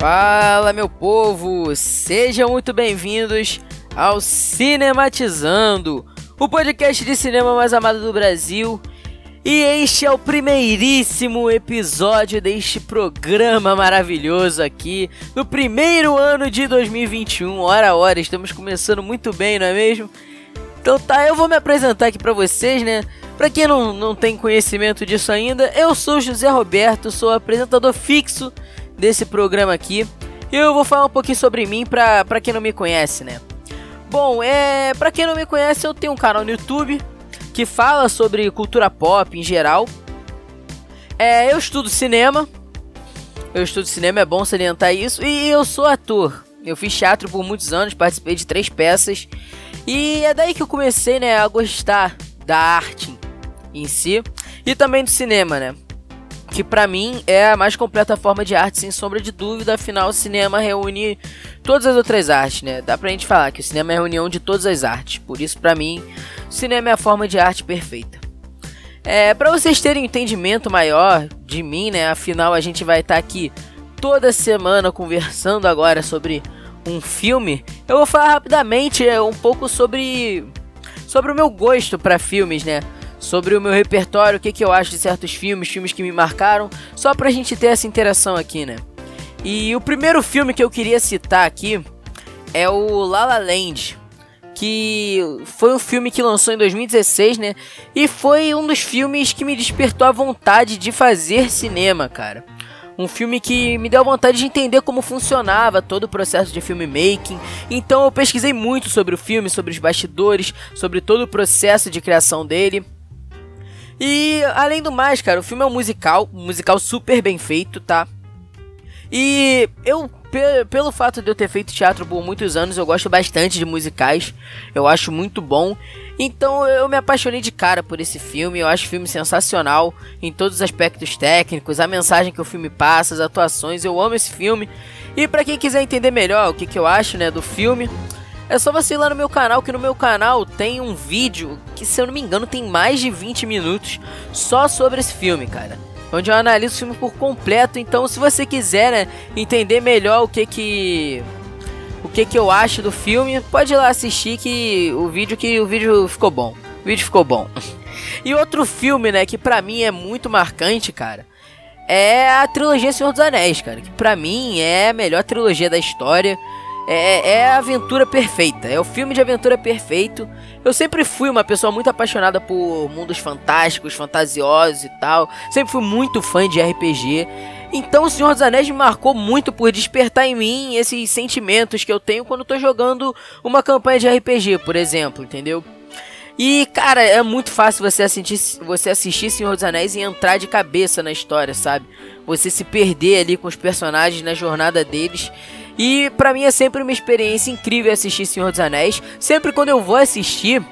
Fala, meu povo! Sejam muito bem-vindos ao Cinematizando, o podcast de cinema mais amado do Brasil. E este é o primeiríssimo episódio deste programa maravilhoso aqui, no primeiro ano de 2021. Hora a hora, estamos começando muito bem, não é mesmo? Então tá, eu vou me apresentar aqui pra vocês, né? Pra quem não, não tem conhecimento disso ainda, eu sou José Roberto, sou apresentador fixo desse programa aqui. Eu vou falar um pouquinho sobre mim pra, pra quem não me conhece, né? Bom, é, pra quem não me conhece, eu tenho um canal no YouTube que fala sobre cultura pop em geral. É, eu estudo cinema. Eu estudo cinema, é bom salientar isso. E eu sou ator. Eu fiz teatro por muitos anos, participei de três peças. E é daí que eu comecei, né, a gostar da arte em si e também do cinema, né? Que para mim é a mais completa forma de arte, sem sombra de dúvida, afinal o cinema reúne todas as outras artes, né? Dá pra gente falar que o cinema é a reunião de todas as artes, por isso para mim o cinema é a forma de arte perfeita. É, para vocês terem um entendimento maior de mim, né? Afinal a gente vai estar tá aqui toda semana conversando agora sobre um filme. Eu vou falar rapidamente é, um pouco sobre sobre o meu gosto para filmes, né? Sobre o meu repertório, o que, que eu acho de certos filmes, filmes que me marcaram, só pra gente ter essa interação aqui, né? E o primeiro filme que eu queria citar aqui é o La La Land, que foi um filme que lançou em 2016, né? E foi um dos filmes que me despertou a vontade de fazer cinema, cara. Um filme que me deu vontade de entender como funcionava todo o processo de filmmaking. Então eu pesquisei muito sobre o filme, sobre os bastidores, sobre todo o processo de criação dele. E além do mais, cara, o filme é um musical, um musical super bem feito, tá? E eu, pelo fato de eu ter feito teatro por muitos anos, eu gosto bastante de musicais. Eu acho muito bom. Então eu me apaixonei de cara por esse filme. Eu acho o filme sensacional em todos os aspectos técnicos, a mensagem que o filme passa, as atuações. Eu amo esse filme. E para quem quiser entender melhor o que, que eu acho, né, do filme, é só você ir lá no meu canal, que no meu canal tem um vídeo que, se eu não me engano, tem mais de 20 minutos só sobre esse filme, cara. Onde eu analiso o filme por completo. Então, se você quiser né, entender melhor o que que o que que eu acho do filme, pode ir lá assistir que o vídeo que o vídeo ficou bom. O vídeo ficou bom. e outro filme, né, que pra mim é muito marcante, cara, é a trilogia Senhor dos Anéis, cara, que pra mim é a melhor trilogia da história. É, é a aventura perfeita, é o filme de aventura perfeito. Eu sempre fui uma pessoa muito apaixonada por mundos fantásticos, fantasiosos e tal. Sempre fui muito fã de RPG. Então o Senhor dos Anéis me marcou muito por despertar em mim esses sentimentos que eu tenho quando tô jogando uma campanha de RPG, por exemplo, entendeu? E, cara, é muito fácil você assistir, você assistir Senhor dos Anéis e entrar de cabeça na história, sabe? Você se perder ali com os personagens na jornada deles. E para mim é sempre uma experiência incrível assistir Senhor dos Anéis. Sempre quando eu vou assistir,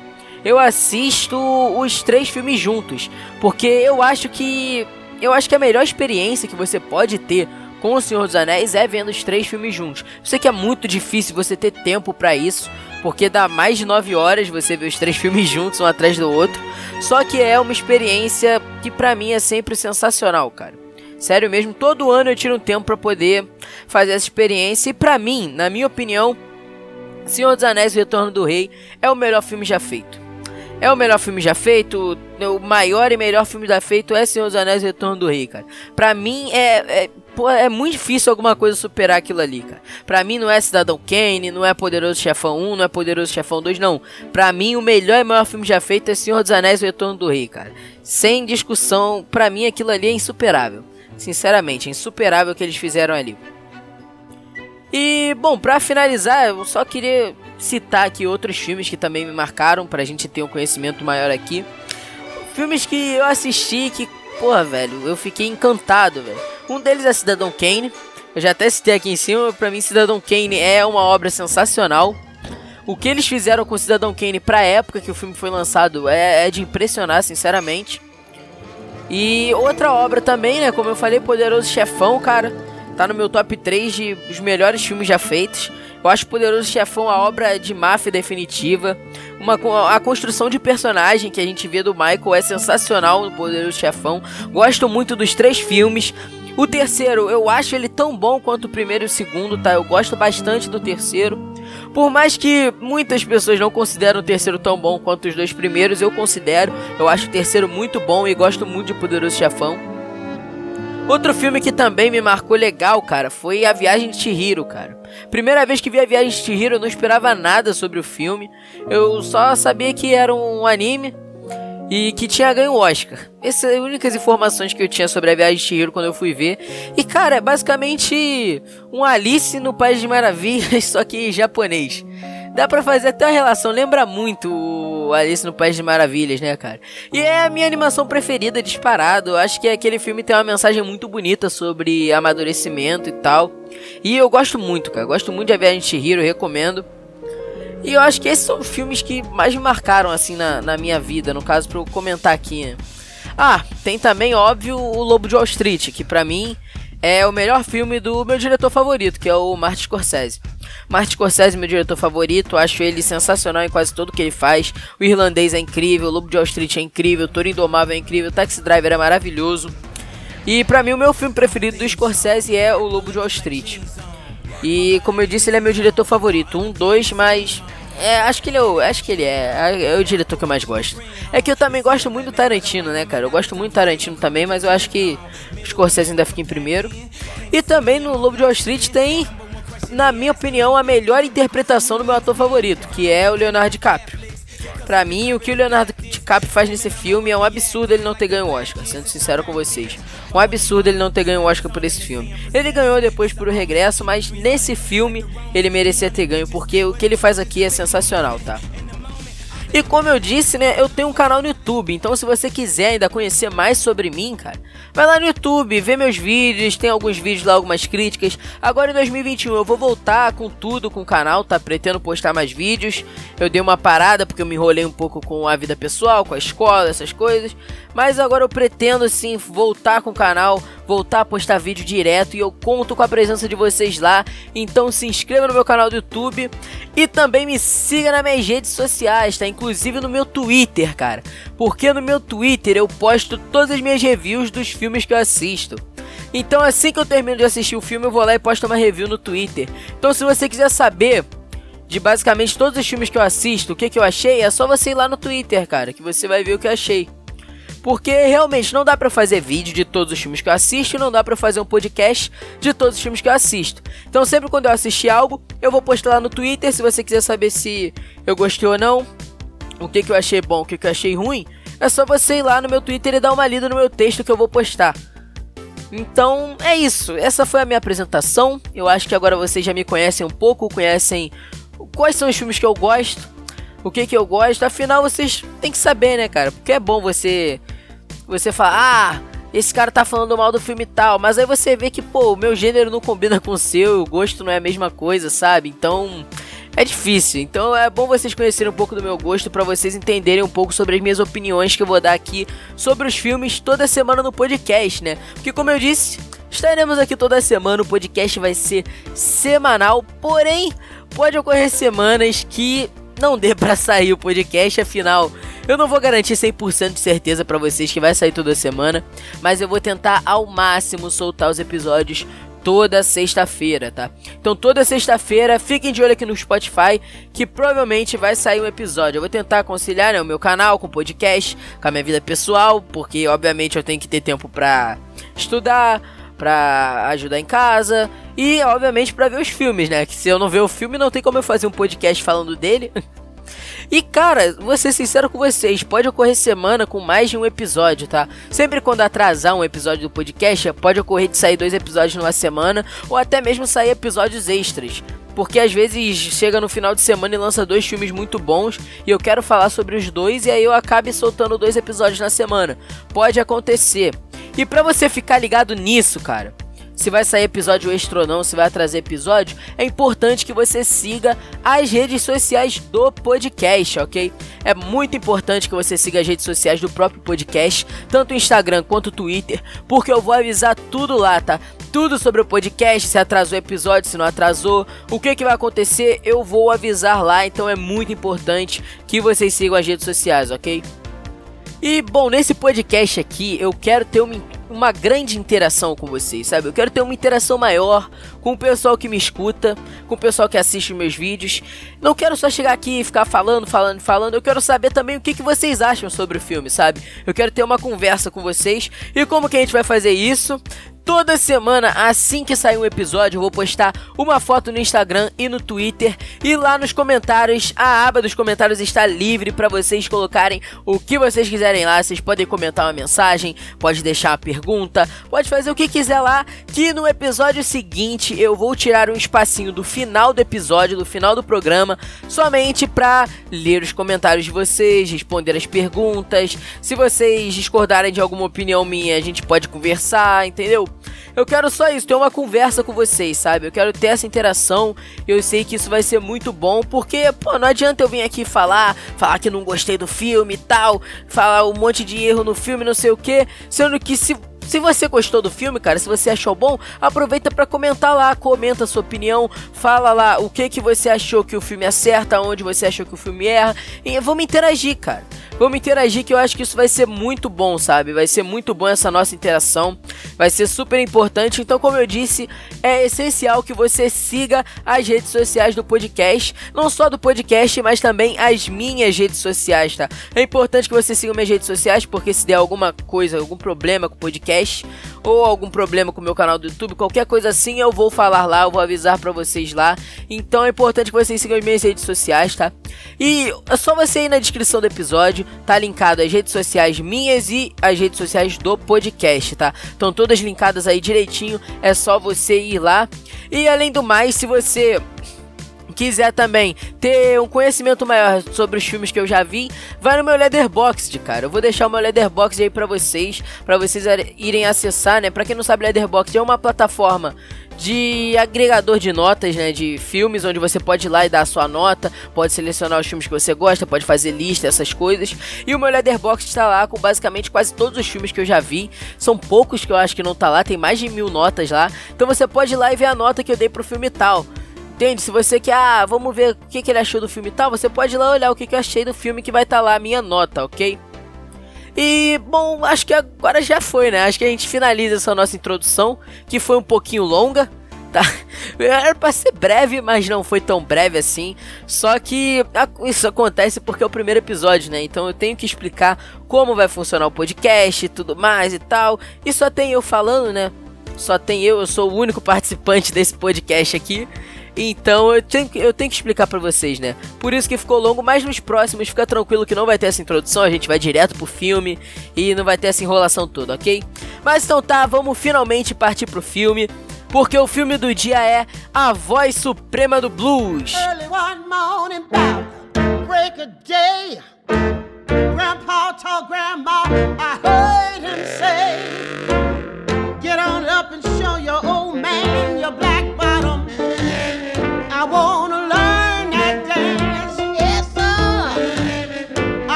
eu assisto os três filmes juntos, porque eu acho que eu acho que a melhor experiência que você pode ter com o Senhor dos Anéis é vendo os três filmes juntos. Eu sei que é muito difícil você ter tempo para isso, porque dá mais de nove horas você ver os três filmes juntos um atrás do outro. Só que é uma experiência que para mim é sempre sensacional, cara. Sério mesmo, todo ano eu tiro um tempo para poder fazer essa experiência. E para mim, na minha opinião, Senhor dos Anéis e o Retorno do Rei é o melhor filme já feito. É o melhor filme já feito, o maior e melhor filme já feito é Senhor dos Anéis e o Retorno do Rei, cara. Pra mim é, é, pô, é muito difícil alguma coisa superar aquilo ali, cara. Pra mim não é Cidadão Kane, não é Poderoso Chefão 1, não é Poderoso Chefão 2, não. Pra mim o melhor e maior filme já feito é Senhor dos Anéis e o Retorno do Rei, cara. Sem discussão, pra mim aquilo ali é insuperável. Sinceramente, é insuperável o que eles fizeram ali. E, bom, pra finalizar, eu só queria citar aqui outros filmes que também me marcaram, pra gente ter um conhecimento maior aqui. Filmes que eu assisti que, porra, velho, eu fiquei encantado, velho. Um deles é Cidadão Kane. Eu já até citei aqui em cima, pra mim Cidadão Kane é uma obra sensacional. O que eles fizeram com Cidadão Kane pra época que o filme foi lançado é, é de impressionar, sinceramente. E outra obra também, né? Como eu falei, Poderoso Chefão, cara. Tá no meu top 3 de os melhores filmes já feitos. Eu acho Poderoso Chefão a obra de máfia definitiva. Uma, a construção de personagem que a gente vê do Michael é sensacional no Poderoso Chefão. Gosto muito dos três filmes. O terceiro, eu acho ele tão bom quanto o primeiro e o segundo, tá? Eu gosto bastante do terceiro. Por mais que muitas pessoas não consideram o terceiro tão bom quanto os dois primeiros, eu considero. Eu acho o terceiro muito bom e gosto muito de Poderoso Chefão. Outro filme que também me marcou legal, cara, foi A Viagem de Chihiro, cara. Primeira vez que vi A Viagem de Chihiro, eu não esperava nada sobre o filme. Eu só sabia que era um anime e que tinha ganho o Oscar. Essas são as únicas informações que eu tinha sobre a viagem de Chihiro quando eu fui ver. E cara, é basicamente um Alice no País de Maravilhas, só que japonês. Dá pra fazer até uma relação, lembra muito o Alice no País de Maravilhas, né, cara? E é a minha animação preferida, disparado. Eu acho que aquele filme tem uma mensagem muito bonita sobre amadurecimento e tal. E eu gosto muito, cara. Gosto muito de A Viagem de Chihiro, recomendo. E eu acho que esses são os filmes que mais me marcaram, assim, na, na minha vida, no caso, pra eu comentar aqui. Ah, tem também, óbvio, o Lobo de Wall Street, que pra mim é o melhor filme do meu diretor favorito, que é o Martin Scorsese. Martin Scorsese, meu diretor favorito, acho ele sensacional em quase tudo que ele faz. O Irlandês é incrível, o Lobo de Wall Street é incrível, o Toro Indomável é incrível, o Taxi Driver é maravilhoso. E pra mim o meu filme preferido do Scorsese é o Lobo de Wall Street. E como eu disse, ele é meu diretor favorito. Um, dois, mas. É, acho que ele é o, acho que ele é, é o diretor que eu mais gosto. É que eu também gosto muito do Tarantino, né, cara? Eu gosto muito do Tarantino também, mas eu acho que Scorsese ainda fica em primeiro. E também no Lobo de Wall Street tem, na minha opinião, a melhor interpretação do meu ator favorito, que é o Leonardo DiCaprio. Pra mim, o que o Leonardo DiCaprio faz nesse filme é um absurdo ele não ter ganho o Oscar, sendo sincero com vocês. Um absurdo ele não ter ganho o Oscar por esse filme. Ele ganhou depois por o regresso, mas nesse filme ele merecia ter ganho, porque o que ele faz aqui é sensacional, tá? E como eu disse, né, eu tenho um canal no YouTube, então se você quiser ainda conhecer mais sobre mim, cara, vai lá no YouTube, vê meus vídeos, tem alguns vídeos lá, algumas críticas. Agora em 2021 eu vou voltar com tudo com o canal, tá? Pretendo postar mais vídeos. Eu dei uma parada porque eu me enrolei um pouco com a vida pessoal, com a escola, essas coisas. Mas agora eu pretendo sim voltar com o canal, voltar a postar vídeo direto e eu conto com a presença de vocês lá. Então se inscreva no meu canal do YouTube e também me siga nas minhas redes sociais, tá? Inclusive no meu Twitter, cara. Porque no meu Twitter eu posto todas as minhas reviews dos filmes que eu assisto. Então assim que eu termino de assistir o filme, eu vou lá e posto uma review no Twitter. Então se você quiser saber de basicamente todos os filmes que eu assisto, o que, que eu achei, é só você ir lá no Twitter, cara, que você vai ver o que eu achei. Porque realmente não dá para fazer vídeo de todos os filmes que eu assisto não dá para fazer um podcast de todos os filmes que eu assisto. Então sempre quando eu assistir algo, eu vou postar lá no Twitter, se você quiser saber se eu gostei ou não, o que, que eu achei bom, o que, que eu achei ruim, é só você ir lá no meu Twitter e dar uma lida no meu texto que eu vou postar. Então é isso, essa foi a minha apresentação. Eu acho que agora vocês já me conhecem um pouco, conhecem quais são os filmes que eu gosto o que que eu gosto. Afinal, vocês têm que saber, né, cara? Porque é bom você você falar, ah, esse cara tá falando mal do filme tal, mas aí você vê que, pô, o meu gênero não combina com o seu, o gosto não é a mesma coisa, sabe? Então, é difícil. Então é bom vocês conhecerem um pouco do meu gosto para vocês entenderem um pouco sobre as minhas opiniões que eu vou dar aqui sobre os filmes toda semana no podcast, né? Porque como eu disse, estaremos aqui toda semana, o podcast vai ser semanal, porém pode ocorrer semanas que não dê para sair o podcast, afinal, eu não vou garantir 100% de certeza para vocês que vai sair toda semana, mas eu vou tentar ao máximo soltar os episódios toda sexta-feira, tá? Então toda sexta-feira, fiquem de olho aqui no Spotify, que provavelmente vai sair um episódio. Eu vou tentar conciliar né, o meu canal com o podcast, com a minha vida pessoal, porque obviamente eu tenho que ter tempo pra estudar, pra ajudar em casa e, obviamente, pra ver os filmes, né? Que se eu não ver o filme, não tem como eu fazer um podcast falando dele. E cara, vou ser sincero com vocês, pode ocorrer semana com mais de um episódio, tá? Sempre quando atrasar um episódio do podcast, pode ocorrer de sair dois episódios numa semana ou até mesmo sair episódios extras. Porque às vezes chega no final de semana e lança dois filmes muito bons e eu quero falar sobre os dois e aí eu acabe soltando dois episódios na semana. Pode acontecer. E para você ficar ligado nisso, cara, se vai sair episódio extra ou não, se vai trazer episódio, é importante que você siga as redes sociais do podcast, ok? É muito importante que você siga as redes sociais do próprio podcast, tanto o Instagram quanto o Twitter, porque eu vou avisar tudo lá, tá? Tudo sobre o podcast, se atrasou o episódio, se não atrasou, o que, que vai acontecer, eu vou avisar lá, então é muito importante que vocês sigam as redes sociais, ok? E bom, nesse podcast aqui eu quero ter uma uma grande interação com vocês, sabe? Eu quero ter uma interação maior com o pessoal que me escuta, com o pessoal que assiste meus vídeos. Não quero só chegar aqui e ficar falando, falando, falando. Eu quero saber também o que, que vocês acham sobre o filme, sabe? Eu quero ter uma conversa com vocês. E como que a gente vai fazer isso? Toda semana, assim que sair um episódio, eu vou postar uma foto no Instagram e no Twitter. E lá nos comentários, a aba dos comentários está livre para vocês colocarem o que vocês quiserem lá. Vocês podem comentar uma mensagem, pode deixar uma pergunta, pode fazer o que quiser lá. Que no episódio seguinte eu vou tirar um espacinho do final do episódio, do final do programa, somente para ler os comentários de vocês, responder as perguntas. Se vocês discordarem de alguma opinião minha, a gente pode conversar, entendeu? Eu quero só isso, ter uma conversa com vocês, sabe? Eu quero ter essa interação. Eu sei que isso vai ser muito bom, porque, pô, não adianta eu vir aqui falar, falar que não gostei do filme e tal, falar um monte de erro no filme, não sei o que, sendo que se se você gostou do filme, cara, se você achou bom, aproveita para comentar lá, comenta a sua opinião, fala lá o que que você achou que o filme acerta, onde você achou que o filme erra, e vamos interagir, cara. Vamos interagir que eu acho que isso vai ser muito bom, sabe? Vai ser muito bom essa nossa interação. Vai ser super importante. Então, como eu disse, é essencial que você siga as redes sociais do podcast. Não só do podcast, mas também as minhas redes sociais, tá? É importante que você siga minhas redes sociais, porque se der alguma coisa, algum problema com o podcast, ou algum problema com o meu canal do YouTube, qualquer coisa assim, eu vou falar lá, eu vou avisar para vocês lá. Então é importante que vocês sigam as minhas redes sociais, tá? E é só você ir na descrição do episódio, tá linkado as redes sociais minhas e as redes sociais do podcast, tá? Estão todas linkadas aí direitinho, é só você ir lá. E além do mais, se você quiser também ter um conhecimento maior sobre os filmes que eu já vi, vai no meu Leatherboxd, cara. Eu vou deixar o meu Leatherboxd aí para vocês, para vocês irem acessar, né? Para quem não sabe, Leatherboxd é uma plataforma de agregador de notas, né, de filmes, onde você pode ir lá e dar a sua nota, pode selecionar os filmes que você gosta, pode fazer lista, essas coisas. E o meu Leatherbox está lá com basicamente quase todos os filmes que eu já vi. São poucos que eu acho que não tá lá, tem mais de mil notas lá. Então você pode ir lá e ver a nota que eu dei pro filme tal. Entende? Se você quer, ah, vamos ver o que, que ele achou do filme tal, você pode ir lá olhar o que, que eu achei do filme que vai estar tá lá a minha nota, ok? E, bom, acho que agora já foi, né? Acho que a gente finaliza essa nossa introdução, que foi um pouquinho longa, tá? Era pra ser breve, mas não foi tão breve assim. Só que isso acontece porque é o primeiro episódio, né? Então eu tenho que explicar como vai funcionar o podcast e tudo mais e tal. E só tem eu falando, né? Só tem eu, eu sou o único participante desse podcast aqui. Então eu tenho, eu tenho que explicar para vocês, né? Por isso que ficou longo, mas nos próximos fica tranquilo que não vai ter essa introdução, a gente vai direto pro filme e não vai ter essa enrolação toda, ok? Mas então tá, vamos finalmente partir pro filme. Porque o filme do dia é A Voz Suprema do Blues. Grandpa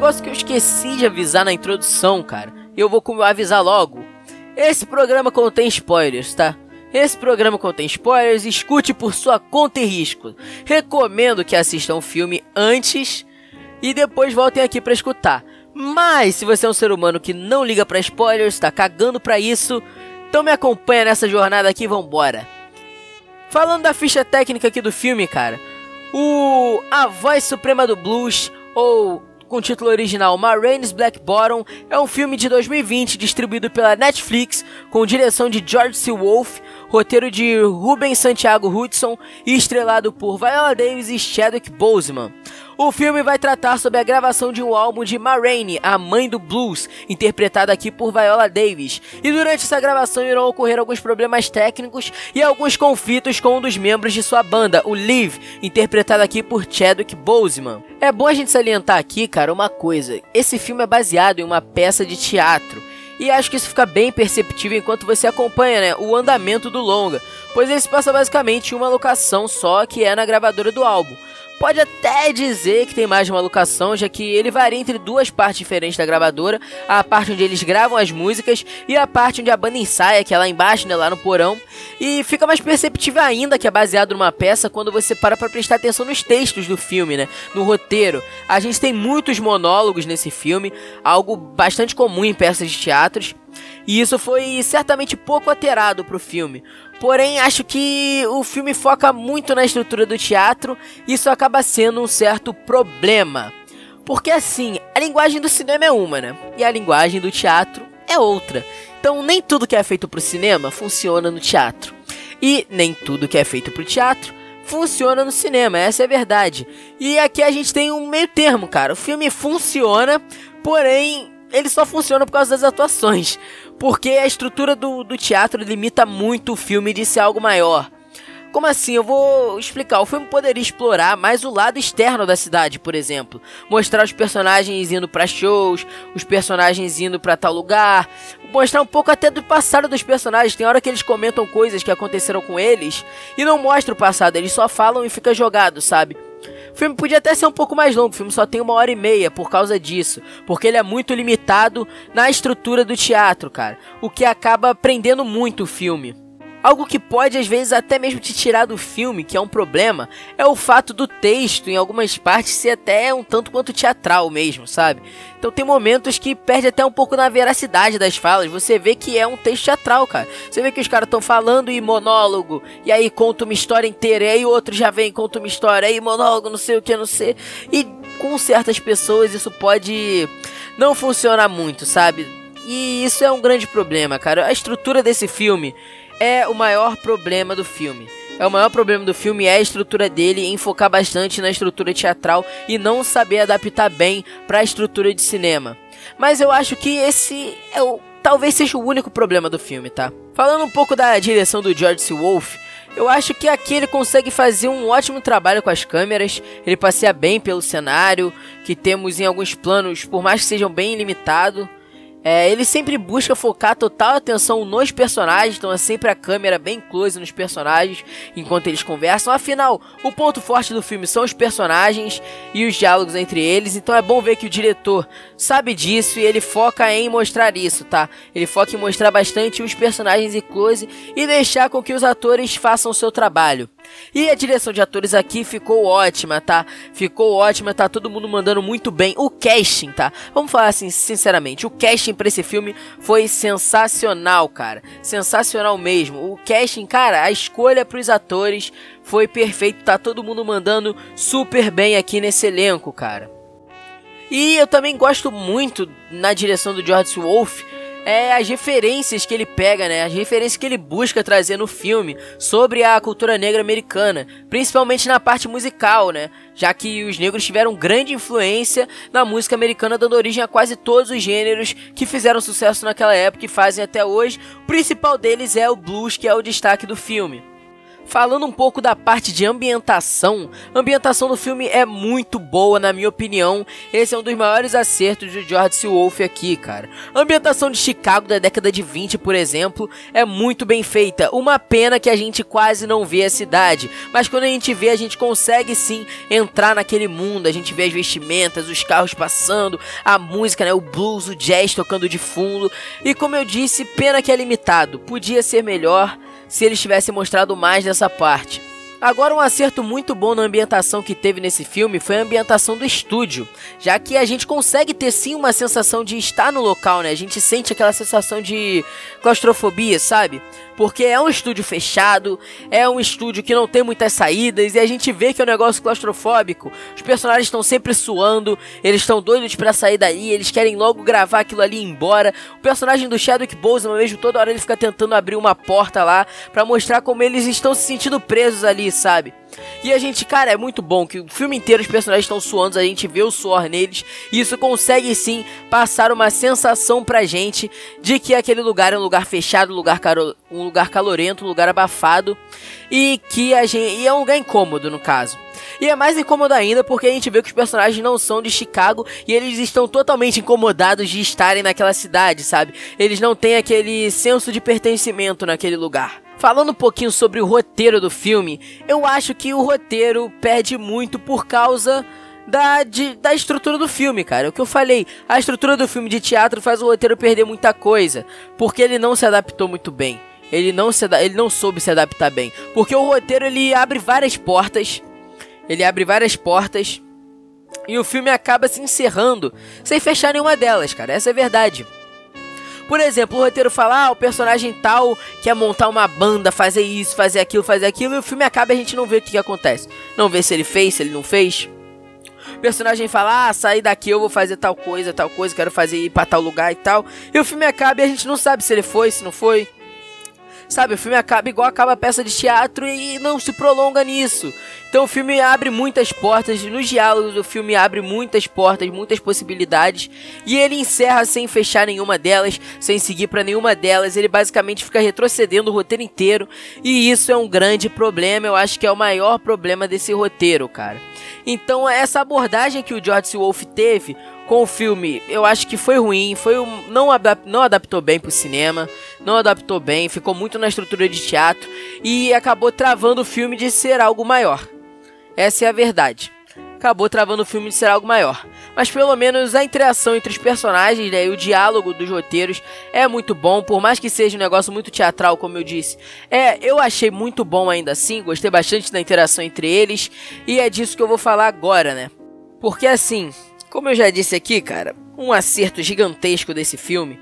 negócio que eu esqueci de avisar na introdução, cara. E eu vou avisar logo. Esse programa contém spoilers, tá? Esse programa contém spoilers, escute por sua conta e risco. Recomendo que assistam o filme antes e depois voltem aqui para escutar. Mas se você é um ser humano que não liga para spoilers, tá cagando para isso, então me acompanha nessa jornada aqui, vambora. Falando da ficha técnica aqui do filme, cara. O A Voz Suprema do Blues, ou com título original Ma Rainey's Black Bottom, é um filme de 2020 distribuído pela Netflix com direção de George C. Wolfe, roteiro de Ruben Santiago Hudson e estrelado por Viola Davis e Chadwick Boseman. O filme vai tratar sobre a gravação de um álbum de Ma Rainey, a mãe do blues, interpretada aqui por Viola Davis. E durante essa gravação irão ocorrer alguns problemas técnicos e alguns conflitos com um dos membros de sua banda, o Liv, interpretado aqui por Chadwick Boseman. É bom a gente salientar aqui, cara, uma coisa. Esse filme é baseado em uma peça de teatro. E acho que isso fica bem perceptível enquanto você acompanha né, o andamento do longa, pois ele se passa basicamente em uma locação só que é na gravadora do álbum. Pode até dizer que tem mais de uma locação, já que ele varia entre duas partes diferentes da gravadora, a parte onde eles gravam as músicas e a parte onde a banda ensaia, que é lá embaixo, né, lá no porão. E fica mais perceptível ainda que é baseado numa peça quando você para pra prestar atenção nos textos do filme, né, no roteiro. A gente tem muitos monólogos nesse filme, algo bastante comum em peças de teatros. E isso foi certamente pouco alterado pro filme. Porém, acho que o filme foca muito na estrutura do teatro e isso acaba sendo um certo problema. Porque assim, a linguagem do cinema é uma, né? E a linguagem do teatro é outra. Então, nem tudo que é feito pro cinema funciona no teatro. E nem tudo que é feito pro teatro funciona no cinema, essa é a verdade. E aqui a gente tem um meio termo, cara. O filme funciona, porém ele só funciona por causa das atuações. Porque a estrutura do, do teatro limita muito o filme de ser algo maior. Como assim? Eu vou explicar. O filme poderia explorar mais o lado externo da cidade, por exemplo. Mostrar os personagens indo para shows, os personagens indo para tal lugar. Mostrar um pouco até do passado dos personagens. Tem hora que eles comentam coisas que aconteceram com eles e não mostra o passado. Eles só falam e fica jogado, sabe? O filme podia até ser um pouco mais longo, o filme só tem uma hora e meia por causa disso, porque ele é muito limitado na estrutura do teatro, cara, o que acaba prendendo muito o filme. Algo que pode às vezes até mesmo te tirar do filme, que é um problema, é o fato do texto em algumas partes ser até um tanto quanto teatral mesmo, sabe? Então tem momentos que perde até um pouco na veracidade das falas. Você vê que é um texto teatral, cara. Você vê que os caras estão falando e monólogo, e aí conta uma história inteira, e aí outro já vem e conta uma história, aí monólogo, não sei o que, não sei. E com certas pessoas isso pode não funcionar muito, sabe? E isso é um grande problema, cara. A estrutura desse filme é o maior problema do filme. É o maior problema do filme é a estrutura dele em focar bastante na estrutura teatral e não saber adaptar bem para a estrutura de cinema. Mas eu acho que esse é o talvez seja o único problema do filme, tá? Falando um pouco da direção do George C. Wolfe, eu acho que aqui ele consegue fazer um ótimo trabalho com as câmeras, ele passeia bem pelo cenário, que temos em alguns planos, por mais que sejam bem limitados, é, ele sempre busca focar total atenção nos personagens, então é sempre a câmera bem close nos personagens enquanto eles conversam. Afinal, o ponto forte do filme são os personagens e os diálogos entre eles, então é bom ver que o diretor sabe disso e ele foca em mostrar isso, tá? Ele foca em mostrar bastante os personagens em close e deixar com que os atores façam o seu trabalho. E a direção de atores aqui ficou ótima, tá? Ficou ótima, tá todo mundo mandando muito bem. O casting, tá? Vamos falar assim, sinceramente, o casting para esse filme foi sensacional, cara. Sensacional mesmo. O casting, cara, a escolha para os atores foi perfeito, tá todo mundo mandando super bem aqui nesse elenco, cara. E eu também gosto muito na direção do George Wolf é as referências que ele pega, né? As referências que ele busca trazer no filme sobre a cultura negra americana, principalmente na parte musical, né? Já que os negros tiveram grande influência na música americana, dando origem a quase todos os gêneros que fizeram sucesso naquela época e fazem até hoje. O principal deles é o blues, que é o destaque do filme. Falando um pouco da parte de ambientação, a ambientação do filme é muito boa, na minha opinião. Esse é um dos maiores acertos de George C. Wolfe aqui, cara. A ambientação de Chicago da década de 20, por exemplo, é muito bem feita. Uma pena que a gente quase não vê a cidade, mas quando a gente vê, a gente consegue sim entrar naquele mundo. A gente vê as vestimentas, os carros passando, a música, né, o blues, o jazz tocando de fundo. E como eu disse, pena que é limitado. Podia ser melhor se eles tivessem mostrado mais dessa parte. Agora, um acerto muito bom na ambientação que teve nesse filme foi a ambientação do estúdio, já que a gente consegue ter sim uma sensação de estar no local, né? A gente sente aquela sensação de claustrofobia, sabe? Porque é um estúdio fechado, é um estúdio que não tem muitas saídas e a gente vê que é um negócio claustrofóbico. Os personagens estão sempre suando, eles estão doidos para sair daí, eles querem logo gravar aquilo ali e ir embora. O personagem do Chadwick Boseman mesmo toda hora ele fica tentando abrir uma porta lá para mostrar como eles estão se sentindo presos ali, sabe? E a gente, cara, é muito bom que o filme inteiro os personagens estão suando, a gente vê o suor neles, e isso consegue sim passar uma sensação pra gente de que aquele lugar é um lugar fechado, um lugar, caro, um lugar calorento, um lugar abafado, e que a gente. E é um lugar incômodo no caso. E é mais incômodo ainda porque a gente vê que os personagens não são de Chicago e eles estão totalmente incomodados de estarem naquela cidade, sabe? Eles não têm aquele senso de pertencimento naquele lugar. Falando um pouquinho sobre o roteiro do filme, eu acho que o roteiro perde muito por causa da, de, da estrutura do filme, cara. O que eu falei, a estrutura do filme de teatro faz o roteiro perder muita coisa, porque ele não se adaptou muito bem. Ele não, se, ele não soube se adaptar bem. Porque o roteiro ele abre várias portas. Ele abre várias portas. E o filme acaba se encerrando sem fechar nenhuma delas, cara. Essa é a verdade. Por exemplo, o roteiro fala, ah, o personagem tal quer montar uma banda, fazer isso, fazer aquilo, fazer aquilo, e o filme acaba e a gente não vê o que, que acontece. Não vê se ele fez, se ele não fez. O personagem fala, ah, sair daqui eu vou fazer tal coisa, tal coisa, quero fazer ir pra tal lugar e tal. E o filme acaba e a gente não sabe se ele foi, se não foi. Sabe, o filme acaba igual acaba a peça de teatro e não se prolonga nisso. Então o filme abre muitas portas, nos diálogos o filme abre muitas portas, muitas possibilidades, e ele encerra sem fechar nenhuma delas, sem seguir para nenhuma delas, ele basicamente fica retrocedendo o roteiro inteiro, e isso é um grande problema, eu acho que é o maior problema desse roteiro, cara. Então essa abordagem que o George Wolf teve com o filme, eu acho que foi ruim, foi um, não, adap não adaptou bem pro cinema, não adaptou bem, ficou muito na estrutura de teatro e acabou travando o filme de ser algo maior. Essa é a verdade. Acabou travando o filme de ser algo maior. Mas pelo menos a interação entre os personagens né, e o diálogo dos roteiros é muito bom, por mais que seja um negócio muito teatral, como eu disse. É, eu achei muito bom ainda assim, gostei bastante da interação entre eles, e é disso que eu vou falar agora, né? Porque assim, como eu já disse aqui, cara, um acerto gigantesco desse filme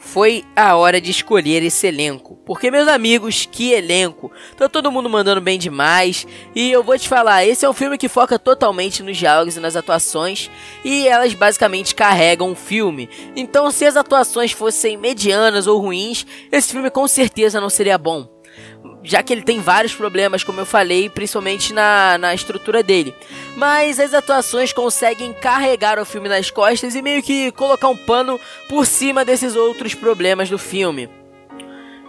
foi a hora de escolher esse elenco. Porque, meus amigos, que elenco! Tá todo mundo mandando bem demais. E eu vou te falar, esse é um filme que foca totalmente nos diálogos e nas atuações. E elas basicamente carregam o filme. Então, se as atuações fossem medianas ou ruins, esse filme com certeza não seria bom já que ele tem vários problemas, como eu falei, principalmente na, na estrutura dele. Mas as atuações conseguem carregar o filme nas costas e meio que colocar um pano por cima desses outros problemas do filme.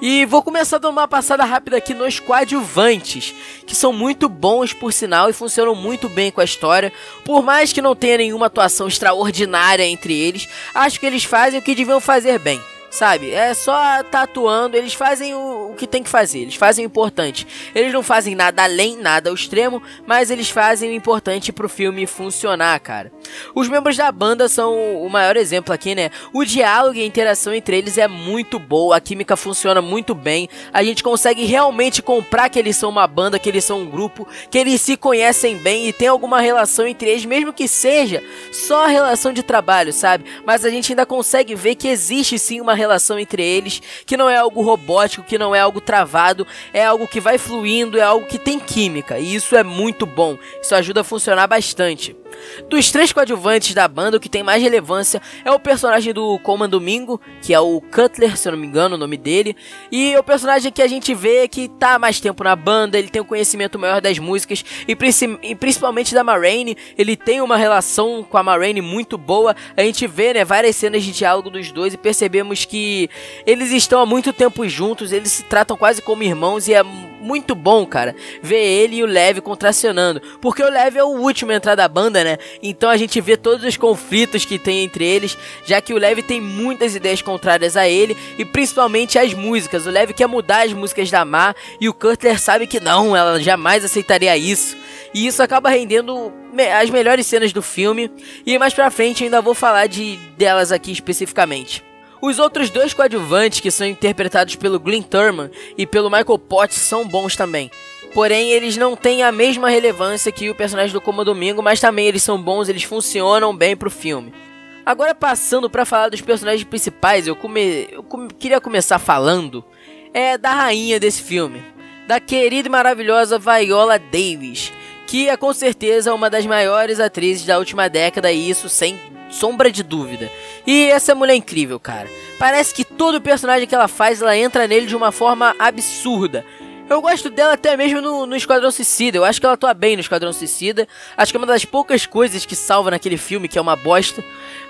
E vou começar dando uma passada rápida aqui nos coadjuvantes, que são muito bons por sinal e funcionam muito bem com a história. Por mais que não tenha nenhuma atuação extraordinária entre eles, acho que eles fazem o que deviam fazer bem. Sabe? É só tatuando, eles fazem o, o, que tem que fazer, eles fazem o importante. Eles não fazem nada além, nada ao extremo, mas eles fazem o importante pro filme funcionar, cara. Os membros da banda são o maior exemplo aqui, né? O diálogo e a interação entre eles é muito boa, a química funciona muito bem. A gente consegue realmente comprar que eles são uma banda, que eles são um grupo, que eles se conhecem bem e tem alguma relação entre eles, mesmo que seja só relação de trabalho, sabe? Mas a gente ainda consegue ver que existe sim uma relação entre eles, que não é algo robótico, que não é algo travado, é algo que vai fluindo, é algo que tem química, e isso é muito bom. Isso ajuda a funcionar bastante. Dos três coadjuvantes da banda, o que tem mais relevância é o personagem do Coleman Domingo, que é o Cutler, se eu não me engano o nome dele, e o personagem que a gente vê que tá mais tempo na banda, ele tem um conhecimento maior das músicas e, e principalmente da Marraine, ele tem uma relação com a Marraine muito boa. A gente vê, né, várias cenas de diálogo dos dois e percebemos que eles estão há muito tempo juntos, eles se tratam quase como irmãos e é muito bom, cara, ver ele e o Lev contracionando, porque o Lev é o último a entrar da banda, né? Então a gente vê todos os conflitos que tem entre eles, já que o Lev tem muitas ideias contrárias a ele e principalmente as músicas. O Lev quer mudar as músicas da Mar e o Cutler sabe que não, ela jamais aceitaria isso. E isso acaba rendendo as melhores cenas do filme. E mais pra frente ainda vou falar de delas aqui especificamente. Os outros dois coadjuvantes, que são interpretados pelo Glenn Turman e pelo Michael Potts, são bons também. Porém, eles não têm a mesma relevância que o personagem do Como Domingo, mas também eles são bons, eles funcionam bem pro filme. Agora passando para falar dos personagens principais, eu, come... eu come... queria começar falando é da rainha desse filme, da querida e maravilhosa Viola Davis, que é com certeza uma das maiores atrizes da última década e isso sem sombra de dúvida. E essa mulher é incrível, cara. Parece que todo personagem que ela faz, ela entra nele de uma forma absurda. Eu gosto dela até mesmo no, no Esquadrão Suicida. Eu acho que ela atua bem no Esquadrão Suicida. Acho que é uma das poucas coisas que salva naquele filme, que é uma bosta.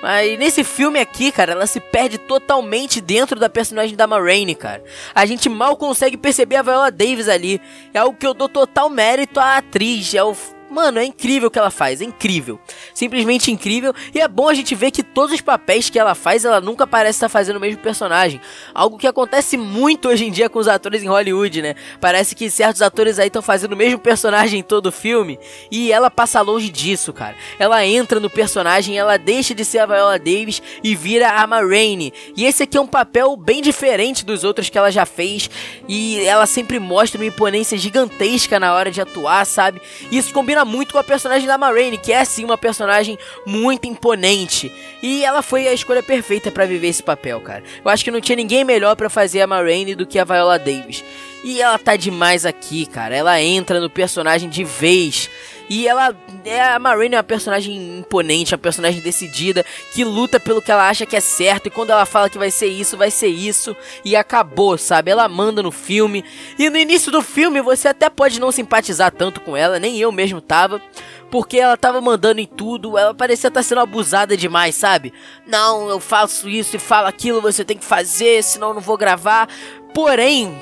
Mas nesse filme aqui, cara, ela se perde totalmente dentro da personagem da Marraine, cara. A gente mal consegue perceber a Viola Davis ali. É algo que eu dou total mérito à atriz. É o mano, é incrível o que ela faz, é incrível. Simplesmente incrível. E é bom a gente ver que todos os papéis que ela faz, ela nunca parece estar fazendo o mesmo personagem. Algo que acontece muito hoje em dia com os atores em Hollywood, né? Parece que certos atores aí estão fazendo o mesmo personagem em todo o filme. E ela passa longe disso, cara. Ela entra no personagem, ela deixa de ser a Viola Davis e vira a Ma Rainey. E esse aqui é um papel bem diferente dos outros que ela já fez. E ela sempre mostra uma imponência gigantesca na hora de atuar, sabe? Isso combina muito com a personagem da Ma Rainey, que é sim uma personagem muito imponente. E ela foi a escolha perfeita para viver esse papel, cara. Eu acho que não tinha ninguém melhor para fazer a Ma Rainey do que a Viola Davis. E ela tá demais aqui, cara. Ela entra no personagem de vez. E ela é a Marina é uma personagem imponente, uma personagem decidida, que luta pelo que ela acha que é certo e quando ela fala que vai ser isso, vai ser isso e acabou, sabe? Ela manda no filme. E no início do filme você até pode não simpatizar tanto com ela, nem eu mesmo tava, porque ela tava mandando em tudo, ela parecia estar tá sendo abusada demais, sabe? Não, eu faço isso e falo aquilo, você tem que fazer, senão eu não vou gravar. Porém,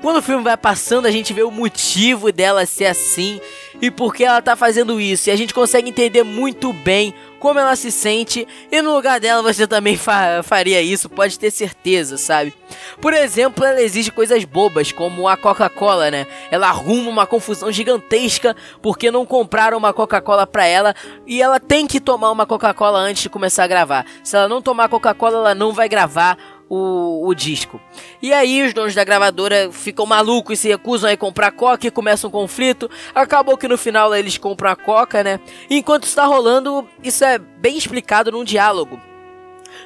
quando o filme vai passando, a gente vê o motivo dela ser assim e por que ela tá fazendo isso. E a gente consegue entender muito bem como ela se sente. E no lugar dela você também fa faria isso, pode ter certeza, sabe? Por exemplo, ela exige coisas bobas, como a Coca-Cola, né? Ela arruma uma confusão gigantesca porque não compraram uma Coca-Cola pra ela e ela tem que tomar uma Coca-Cola antes de começar a gravar. Se ela não tomar Coca-Cola, ela não vai gravar o, o disco. E aí os donos da gravadora ficam malucos e se recusam a comprar coca e começa um conflito. Acabou que no final eles compram a coca, né? Enquanto está rolando, isso é bem explicado num diálogo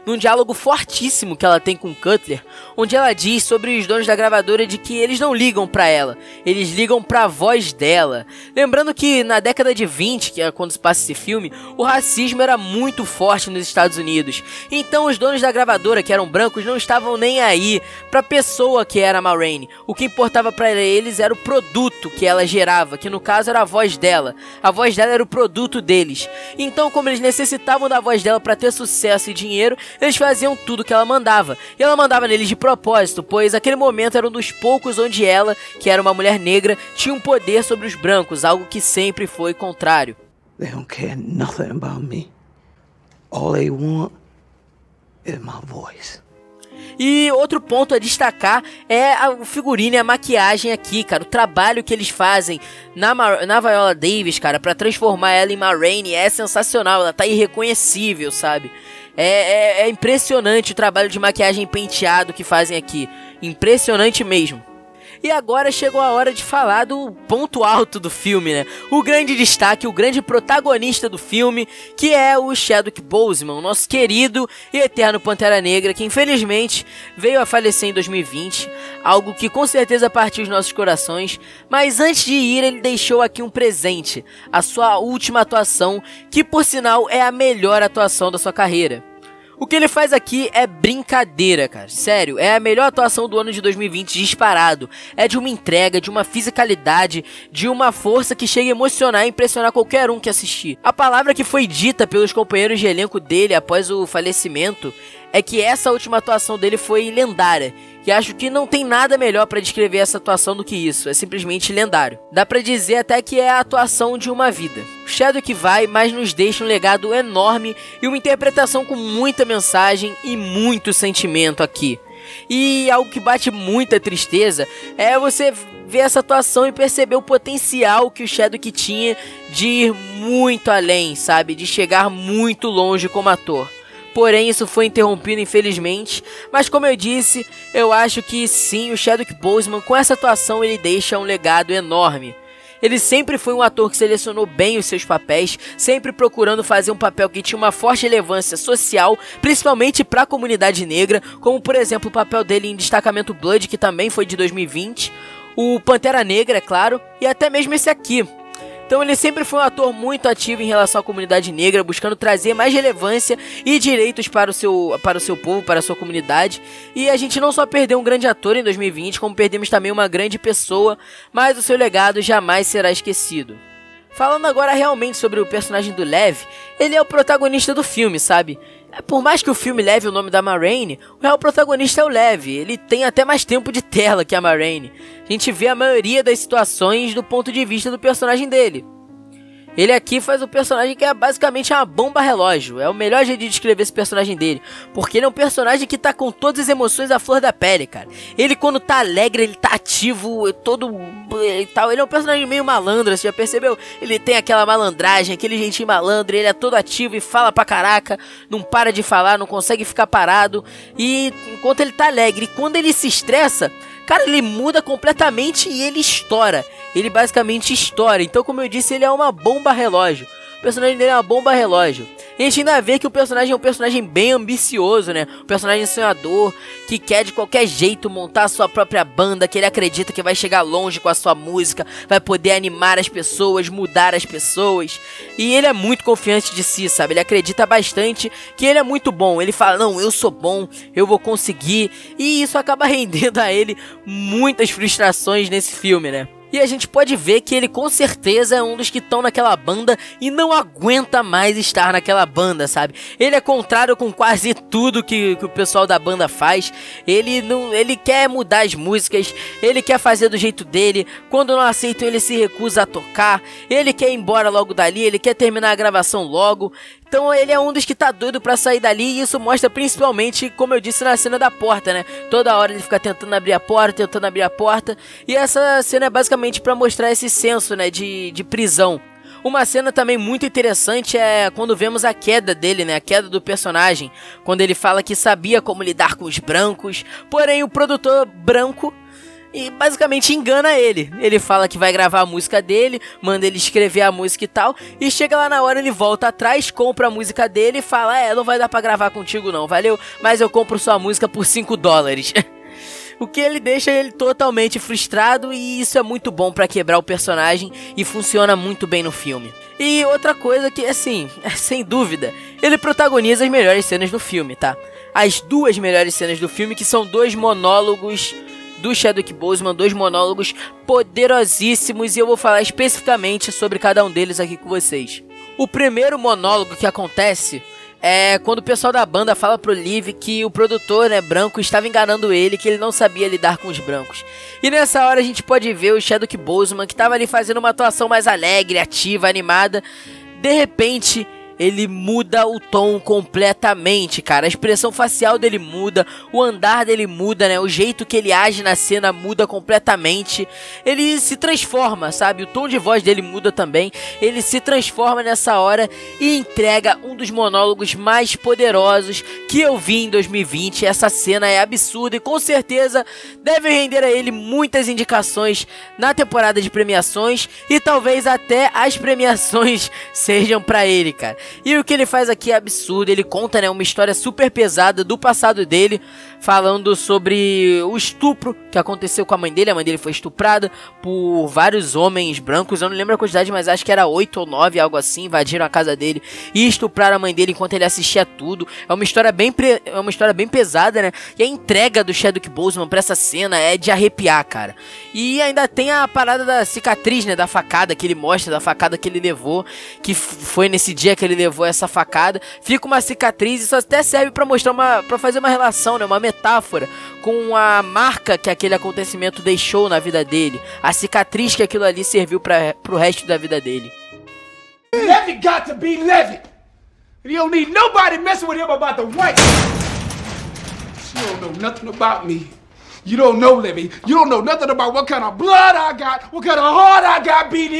num diálogo fortíssimo que ela tem com Cutler, onde ela diz sobre os donos da gravadora de que eles não ligam para ela, eles ligam para a voz dela. Lembrando que na década de 20, que é quando se passa esse filme, o racismo era muito forte nos Estados Unidos. Então os donos da gravadora, que eram brancos, não estavam nem aí para a pessoa que era a Ma Rainey. O que importava para eles era o produto que ela gerava, que no caso era a voz dela. A voz dela era o produto deles. Então, como eles necessitavam da voz dela para ter sucesso e dinheiro, eles faziam tudo que ela mandava. E ela mandava neles de propósito, pois aquele momento era um dos poucos onde ela, que era uma mulher negra, tinha um poder sobre os brancos, algo que sempre foi contrário. They don't care nothing about me. All they want is my voice. E outro ponto a destacar é o figurino e a maquiagem aqui, cara. O trabalho que eles fazem na, na Viola Davis, cara, para transformar ela em Ma Rainey é sensacional. Ela tá irreconhecível, sabe? É, é, é impressionante o trabalho de maquiagem penteado que fazem aqui. Impressionante mesmo. E agora chegou a hora de falar do ponto alto do filme, né? O grande destaque, o grande protagonista do filme, que é o Chadwick Boseman, nosso querido e eterno Pantera Negra, que infelizmente veio a falecer em 2020, algo que com certeza partiu os nossos corações, mas antes de ir ele deixou aqui um presente, a sua última atuação, que por sinal é a melhor atuação da sua carreira. O que ele faz aqui é brincadeira, cara. Sério, é a melhor atuação do ano de 2020 disparado. É de uma entrega, de uma fisicalidade, de uma força que chega a emocionar e impressionar qualquer um que assistir. A palavra que foi dita pelos companheiros de elenco dele após o falecimento é que essa última atuação dele foi lendária. E acho que não tem nada melhor para descrever essa atuação do que isso, é simplesmente lendário. Dá para dizer até que é a atuação de uma vida. O Shadow que vai, mas nos deixa um legado enorme e uma interpretação com muita mensagem e muito sentimento aqui. E algo que bate muita tristeza é você ver essa atuação e perceber o potencial que o Shadow tinha de ir muito além, sabe? De chegar muito longe como ator. Porém, isso foi interrompido infelizmente. Mas como eu disse, eu acho que sim, o Chadwick Boseman com essa atuação ele deixa um legado enorme. Ele sempre foi um ator que selecionou bem os seus papéis, sempre procurando fazer um papel que tinha uma forte relevância social, principalmente para a comunidade negra, como por exemplo o papel dele em Destacamento Blood, que também foi de 2020, o Pantera Negra, é claro, e até mesmo esse aqui, então ele sempre foi um ator muito ativo em relação à comunidade negra, buscando trazer mais relevância e direitos para o seu, para o seu povo, para a sua comunidade. E a gente não só perdeu um grande ator em 2020, como perdemos também uma grande pessoa, mas o seu legado jamais será esquecido. Falando agora realmente sobre o personagem do Lev, ele é o protagonista do filme, sabe? É, por mais que o filme leve o nome da Marraine, o real protagonista é o Lev. Ele tem até mais tempo de tela que a Marraine. A gente vê a maioria das situações do ponto de vista do personagem dele. Ele aqui faz um personagem que é basicamente uma bomba relógio. É o melhor jeito de descrever esse personagem dele. Porque ele é um personagem que tá com todas as emoções à flor da pele, cara. Ele quando tá alegre, ele tá ativo, todo e tal. Ele é um personagem meio malandro, você já percebeu? Ele tem aquela malandragem, aquele jeitinho malandro, ele é todo ativo e fala pra caraca, não para de falar, não consegue ficar parado. E enquanto ele tá alegre, quando ele se estressa, Cara, ele muda completamente e ele estoura. Ele basicamente estoura. Então, como eu disse, ele é uma bomba relógio. O personagem dele é uma bomba relógio. E a gente ainda vê que o personagem é um personagem bem ambicioso, né? Um personagem sonhador, que quer de qualquer jeito montar a sua própria banda, que ele acredita que vai chegar longe com a sua música, vai poder animar as pessoas, mudar as pessoas. E ele é muito confiante de si, sabe? Ele acredita bastante que ele é muito bom. Ele fala: "Não, eu sou bom, eu vou conseguir". E isso acaba rendendo a ele muitas frustrações nesse filme, né? E a gente pode ver que ele com certeza é um dos que estão naquela banda e não aguenta mais estar naquela banda, sabe? Ele é contrário com quase tudo que, que o pessoal da banda faz. Ele não, ele quer mudar as músicas, ele quer fazer do jeito dele. Quando não aceita, ele se recusa a tocar. Ele quer ir embora logo dali, ele quer terminar a gravação logo. Então ele é um dos que tá doido para sair dali e isso mostra principalmente, como eu disse, na cena da porta, né? Toda hora ele fica tentando abrir a porta, tentando abrir a porta. E essa cena é basicamente para mostrar esse senso, né, de, de prisão. Uma cena também muito interessante é quando vemos a queda dele, né? A queda do personagem. Quando ele fala que sabia como lidar com os brancos. Porém, o produtor branco e basicamente engana ele. Ele fala que vai gravar a música dele, manda ele escrever a música e tal, e chega lá na hora ele volta atrás, compra a música dele e fala: "É, não vai dar para gravar contigo não, valeu? Mas eu compro sua música por 5 dólares". o que ele deixa ele totalmente frustrado e isso é muito bom para quebrar o personagem e funciona muito bem no filme. E outra coisa que assim, sem dúvida, ele protagoniza as melhores cenas do filme, tá? As duas melhores cenas do filme que são dois monólogos do Chadwick Boseman, dois monólogos poderosíssimos e eu vou falar especificamente sobre cada um deles aqui com vocês. O primeiro monólogo que acontece é quando o pessoal da banda fala pro Liv que o produtor, né, branco, estava enganando ele, que ele não sabia lidar com os brancos. E nessa hora a gente pode ver o Chadwick Boseman, que estava ali fazendo uma atuação mais alegre, ativa, animada. De repente, ele muda o tom completamente, cara. A expressão facial dele muda, o andar dele muda, né? O jeito que ele age na cena muda completamente. Ele se transforma, sabe? O tom de voz dele muda também. Ele se transforma nessa hora e entrega um dos monólogos mais poderosos que eu vi em 2020. Essa cena é absurda e com certeza deve render a ele muitas indicações na temporada de premiações e talvez até as premiações sejam para ele, cara. E o que ele faz aqui é absurdo. Ele conta, né, uma história super pesada do passado dele, falando sobre o estupro que aconteceu com a mãe dele. A mãe dele foi estuprada por vários homens brancos. Eu não lembro a quantidade, mas acho que era oito ou nove, algo assim. Invadiram a casa dele e estupraram a mãe dele enquanto ele assistia tudo. É uma história bem, pre... é uma história bem pesada, né? E a entrega do Chadwick Boseman pra essa cena é de arrepiar, cara. E ainda tem a parada da cicatriz, né? Da facada que ele mostra, da facada que ele levou, que foi nesse dia que ele levou essa facada. Fica uma cicatriz, isso até serve para mostrar uma. para fazer uma relação, né? Uma metáfora com a marca que aquele acontecimento deixou na vida dele. A cicatriz que aquilo ali serviu para pro resto da vida dele. Levy got to be Levy. You don't need nobody messing with him about the white. You don't know nothing about me. You don't know Levy. You don't know nothing about what kind of blood I got, what kind of heart I got beat.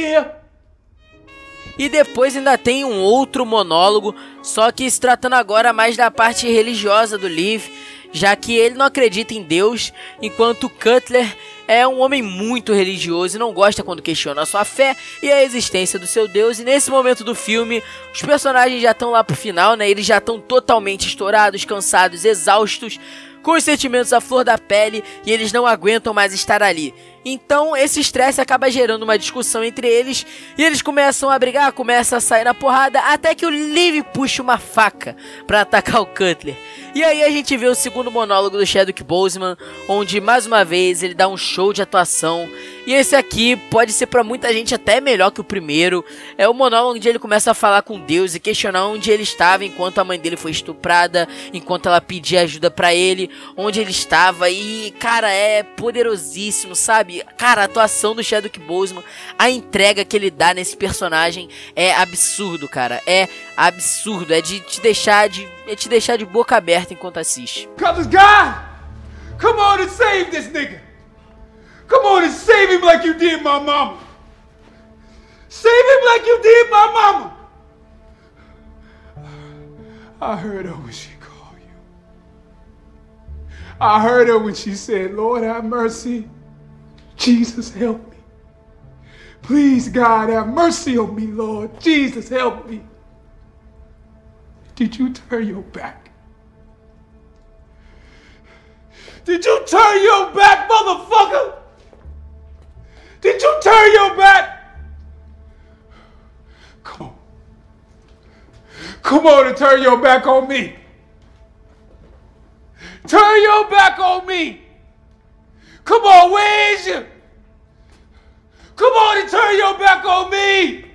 E depois ainda tem um outro monólogo, só que se tratando agora mais da parte religiosa do Liv, já que ele não acredita em Deus, enquanto Cutler é um homem muito religioso e não gosta quando questiona a sua fé e a existência do seu Deus. E nesse momento do filme, os personagens já estão lá pro final, né? Eles já estão totalmente estourados, cansados, exaustos, com os sentimentos à flor da pele e eles não aguentam mais estar ali. Então esse estresse acaba gerando uma discussão entre eles e eles começam a brigar, começam a sair na porrada até que o Liv puxa uma faca para atacar o Cutler. E aí a gente vê o segundo monólogo do Chadwick Boseman, onde mais uma vez ele dá um show de atuação. E esse aqui pode ser para muita gente até melhor que o primeiro. É o monólogo onde ele começa a falar com Deus e questionar onde ele estava enquanto a mãe dele foi estuprada, enquanto ela pedia ajuda para ele, onde ele estava. E, cara, é poderosíssimo, sabe? Cara, a atuação do Chadwick Boseman, a entrega que ele dá nesse personagem é absurdo, cara. É absurdo, é de te deixar de é te deixar de boca aberta enquanto assiste. Cause God, come on and save this nigga. Come on and save him like you did my mama. Save him like you did my mama. I heard her when she called you. I heard her when she said, Lord have mercy. Jesus help me. Please, God, have mercy on me, Lord. Jesus help me. Did you turn your back? Did you turn your back, motherfucker? Did you turn your back? Come on. Come on and turn your back on me. Turn your back on me. Come on, you? Come on and turn your back on me.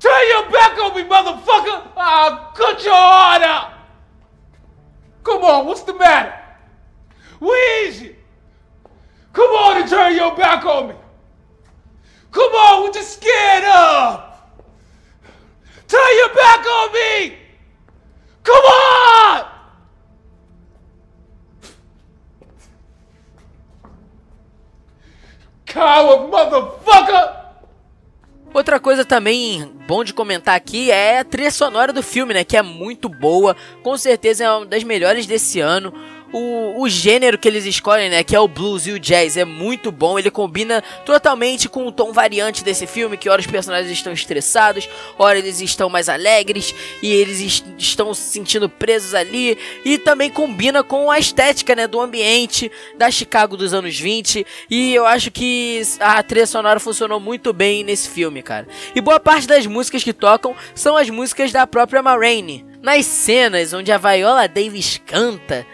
Turn your back on me, motherfucker. I'll cut your heart out. Come on, what's the matter? You? Come on and turn your back on me. Come on, what you scared of? Turn your back on me. Come on! Coward motherfucker! Outra coisa também bom de comentar aqui é a trilha sonora do filme, né? Que é muito boa, com certeza é uma das melhores desse ano o, o gênero que eles escolhem, né, que é o blues e o jazz, é muito bom. Ele combina totalmente com o tom variante desse filme, que ora os personagens estão estressados, ora eles estão mais alegres e eles est estão se sentindo presos ali. E também combina com a estética, né, do ambiente da Chicago dos anos 20. E eu acho que a trilha sonora funcionou muito bem nesse filme, cara. E boa parte das músicas que tocam são as músicas da própria Ma. Nas cenas onde a Viola Davis canta,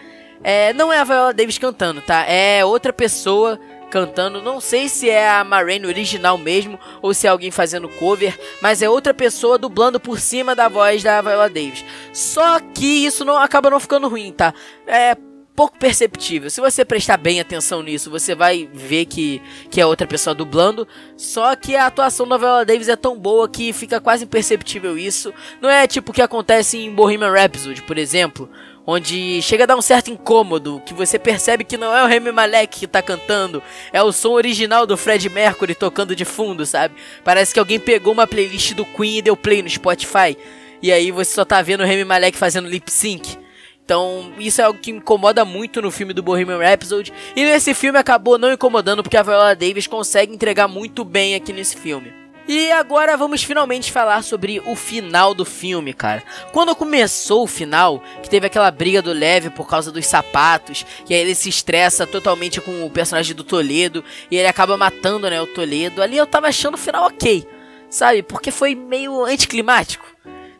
é, não é a Viola Davis cantando, tá? É outra pessoa cantando. Não sei se é a Marraine original mesmo ou se é alguém fazendo cover, mas é outra pessoa dublando por cima da voz da Viola Davis. Só que isso não acaba não ficando ruim, tá? É pouco perceptível. Se você prestar bem atenção nisso, você vai ver que, que é outra pessoa dublando. Só que a atuação da Viola Davis é tão boa que fica quase imperceptível isso. Não é tipo o que acontece em Bohemian Rhapsody, por exemplo, onde chega a dar um certo incômodo, que você percebe que não é o Remy Malek que tá cantando, é o som original do Fred Mercury tocando de fundo, sabe? Parece que alguém pegou uma playlist do Queen e deu play no Spotify, e aí você só tá vendo o Remy Malek fazendo lip sync. Então, isso é algo que incomoda muito no filme do Bohemian Rhapsody. E nesse filme acabou não incomodando porque a Viola Davis consegue entregar muito bem aqui nesse filme. E agora vamos finalmente falar sobre o final do filme, cara. Quando começou o final, que teve aquela briga do Leve por causa dos sapatos, e aí ele se estressa totalmente com o personagem do Toledo, e ele acaba matando, né, o Toledo. Ali eu tava achando o final ok, sabe? Porque foi meio anticlimático.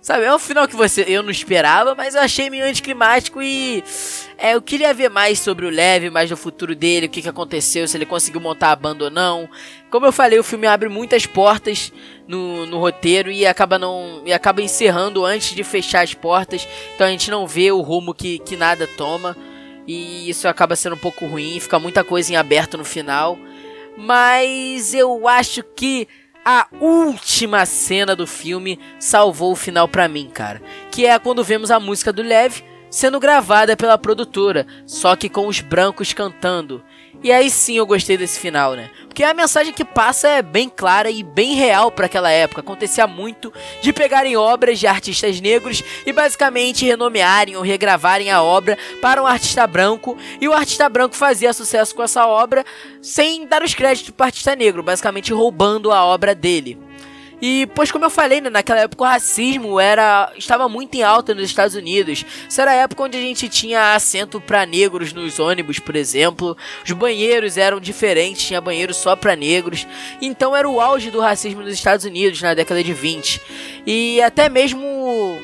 Sabe, é um final que você eu não esperava, mas eu achei meio anticlimático e é, eu queria ver mais sobre o Leve, mais do futuro dele, o que, que aconteceu, se ele conseguiu montar a banda ou não. Como eu falei, o filme abre muitas portas no, no roteiro e acaba não e acaba encerrando antes de fechar as portas, então a gente não vê o rumo que, que nada toma e isso acaba sendo um pouco ruim, fica muita coisa em aberto no final. Mas eu acho que a última cena do filme salvou o final para mim, cara. Que é quando vemos a música do Lev sendo gravada pela produtora, só que com os brancos cantando. E aí sim eu gostei desse final, né? Porque a mensagem que passa é bem clara e bem real para aquela época. Acontecia muito de pegarem obras de artistas negros e basicamente renomearem ou regravarem a obra para um artista branco e o artista branco fazia sucesso com essa obra sem dar os créditos para o artista negro, basicamente roubando a obra dele. E, pois como eu falei, né, naquela época o racismo era estava muito em alta nos Estados Unidos. Isso era a época onde a gente tinha assento para negros nos ônibus, por exemplo. Os banheiros eram diferentes, tinha banheiro só para negros. Então era o auge do racismo nos Estados Unidos na década de 20. E até mesmo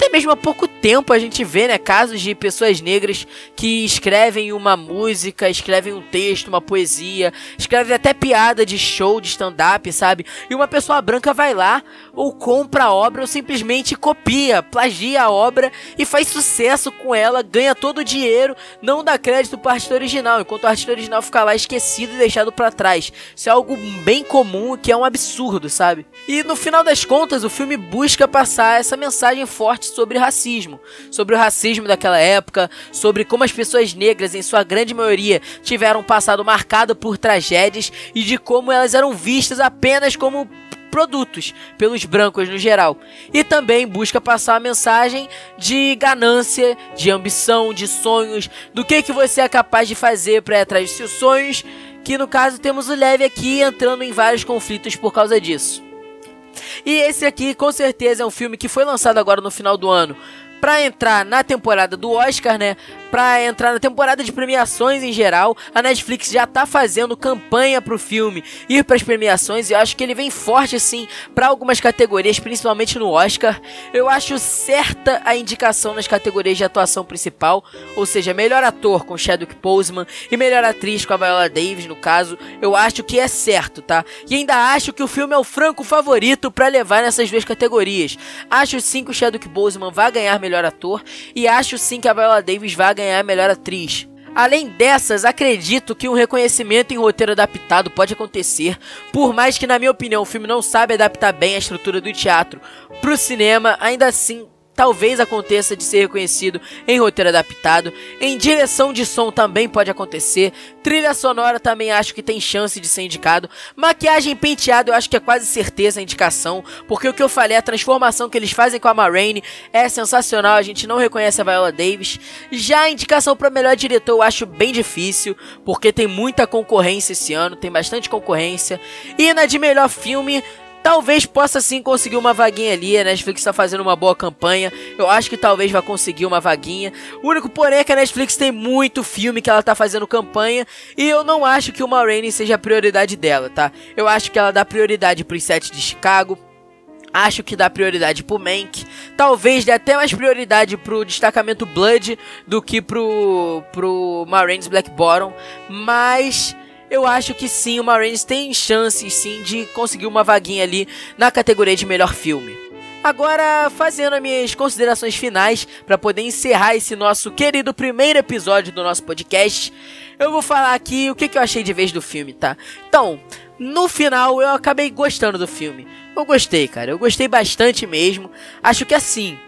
até mesmo há pouco tempo a gente vê, né, casos de pessoas negras que escrevem uma música, escrevem um texto, uma poesia, escrevem até piada de show, de stand-up, sabe? E uma pessoa branca vai lá ou compra a obra ou simplesmente copia, plagia a obra e faz sucesso com ela, ganha todo o dinheiro, não dá crédito para o artista original, enquanto o artista original fica lá esquecido e deixado para trás. Isso é algo bem comum que é um absurdo, sabe? E no final das contas, o filme busca passar essa mensagem forte sobre racismo, sobre o racismo daquela época, sobre como as pessoas negras, em sua grande maioria, tiveram um passado marcado por tragédias e de como elas eram vistas apenas como produtos pelos brancos no geral. E também busca passar a mensagem de ganância, de ambição, de sonhos, do que que você é capaz de fazer para ir atrás de seus sonhos, que no caso temos o Leve aqui entrando em vários conflitos por causa disso. E esse aqui com certeza é um filme que foi lançado agora no final do ano para entrar na temporada do Oscar, né? Para entrar na temporada de premiações em geral, a Netflix já tá fazendo campanha pro filme ir para as premiações e eu acho que ele vem forte assim para algumas categorias, principalmente no Oscar. Eu acho certa a indicação nas categorias de atuação principal, ou seja, melhor ator com Chadwick Boseman e melhor atriz com a Viola Davis, no caso. Eu acho que é certo, tá? E ainda acho que o filme é o franco favorito para levar nessas duas categorias. Acho sim que o Chadwick Boseman vai ganhar melhor ator e acho sim que a Viola Davis vai ganhar melhor atriz. Além dessas, acredito que um reconhecimento em roteiro adaptado pode acontecer, por mais que, na minha opinião, o filme não sabe adaptar bem a estrutura do teatro para o cinema, ainda assim talvez aconteça de ser reconhecido em roteiro adaptado. Em direção de som também pode acontecer. Trilha sonora também acho que tem chance de ser indicado. Maquiagem penteado eu acho que é quase certeza a indicação, porque o que eu falei, a transformação que eles fazem com a Marraine é sensacional, a gente não reconhece a Viola Davis. Já a indicação para melhor diretor eu acho bem difícil, porque tem muita concorrência esse ano, tem bastante concorrência. E na de melhor filme, Talvez possa sim conseguir uma vaguinha ali. A Netflix está fazendo uma boa campanha. Eu acho que talvez vá conseguir uma vaguinha. O único porém é que a Netflix tem muito filme que ela está fazendo campanha. E eu não acho que o Rainey seja a prioridade dela, tá? Eu acho que ela dá prioridade pro sets de Chicago. Acho que dá prioridade pro Mank. Talvez dê até mais prioridade pro destacamento Blood do que pro, pro Marines Black Bottom. Mas eu acho que sim, o Marines tem chances sim de conseguir uma vaguinha ali na categoria de melhor filme. Agora, fazendo as minhas considerações finais para poder encerrar esse nosso querido primeiro episódio do nosso podcast, eu vou falar aqui o que, que eu achei de vez do filme, tá? Então, no final eu acabei gostando do filme. Eu gostei, cara, eu gostei bastante mesmo. Acho que assim,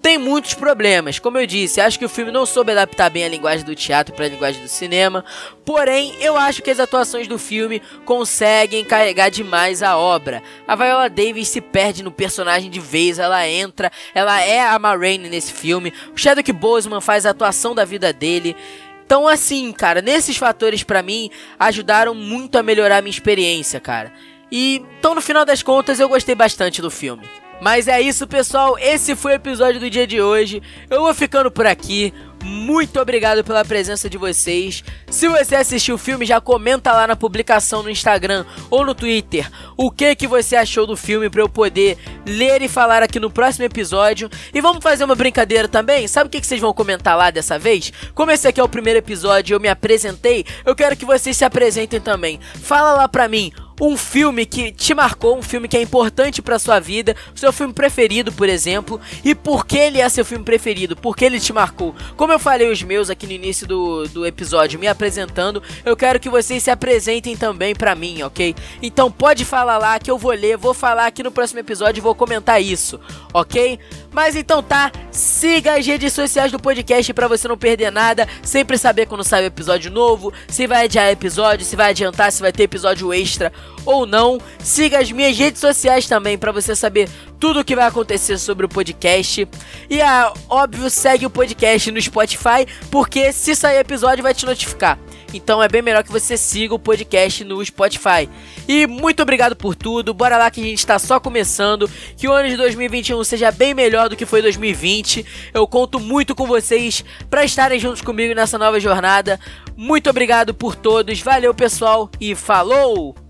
tem muitos problemas. Como eu disse, acho que o filme não soube adaptar bem a linguagem do teatro para a linguagem do cinema. Porém, eu acho que as atuações do filme conseguem carregar demais a obra. A Viola Davis se perde no personagem de vez, ela entra, ela é a Ma Rainey nesse filme. O Chadwick Boseman faz a atuação da vida dele. Então, assim, cara, nesses fatores para mim ajudaram muito a melhorar a minha experiência, cara. E então, no final das contas, eu gostei bastante do filme. Mas é isso, pessoal. Esse foi o episódio do dia de hoje. Eu vou ficando por aqui. Muito obrigado pela presença de vocês. Se você assistiu o filme, já comenta lá na publicação no Instagram ou no Twitter o que que você achou do filme para eu poder ler e falar aqui no próximo episódio. E vamos fazer uma brincadeira também? Sabe o que, que vocês vão comentar lá dessa vez? Como esse aqui é o primeiro episódio e eu me apresentei, eu quero que vocês se apresentem também. Fala lá pra mim um filme que te marcou, um filme que é importante para sua vida, seu filme preferido, por exemplo, e por que ele é seu filme preferido, por que ele te marcou. Como eu falei os meus aqui no início do, do episódio, me apresentando, eu quero que vocês se apresentem também para mim, ok? Então pode falar lá que eu vou ler, vou falar aqui no próximo episódio e vou comentar isso, ok? Mas então tá, siga as redes sociais do podcast para você não perder nada, sempre saber quando sai o episódio novo, se vai adiar episódio, se vai adiantar, se vai ter episódio extra ou não. Siga as minhas redes sociais também para você saber tudo o que vai acontecer sobre o podcast. E é óbvio, segue o podcast no Spotify, porque se sair episódio vai te notificar. Então é bem melhor que você siga o podcast no Spotify. E muito obrigado por tudo. Bora lá que a gente está só começando. Que o ano de 2021 seja bem melhor do que foi 2020. Eu conto muito com vocês para estarem juntos comigo nessa nova jornada. Muito obrigado por todos. Valeu, pessoal, e falou!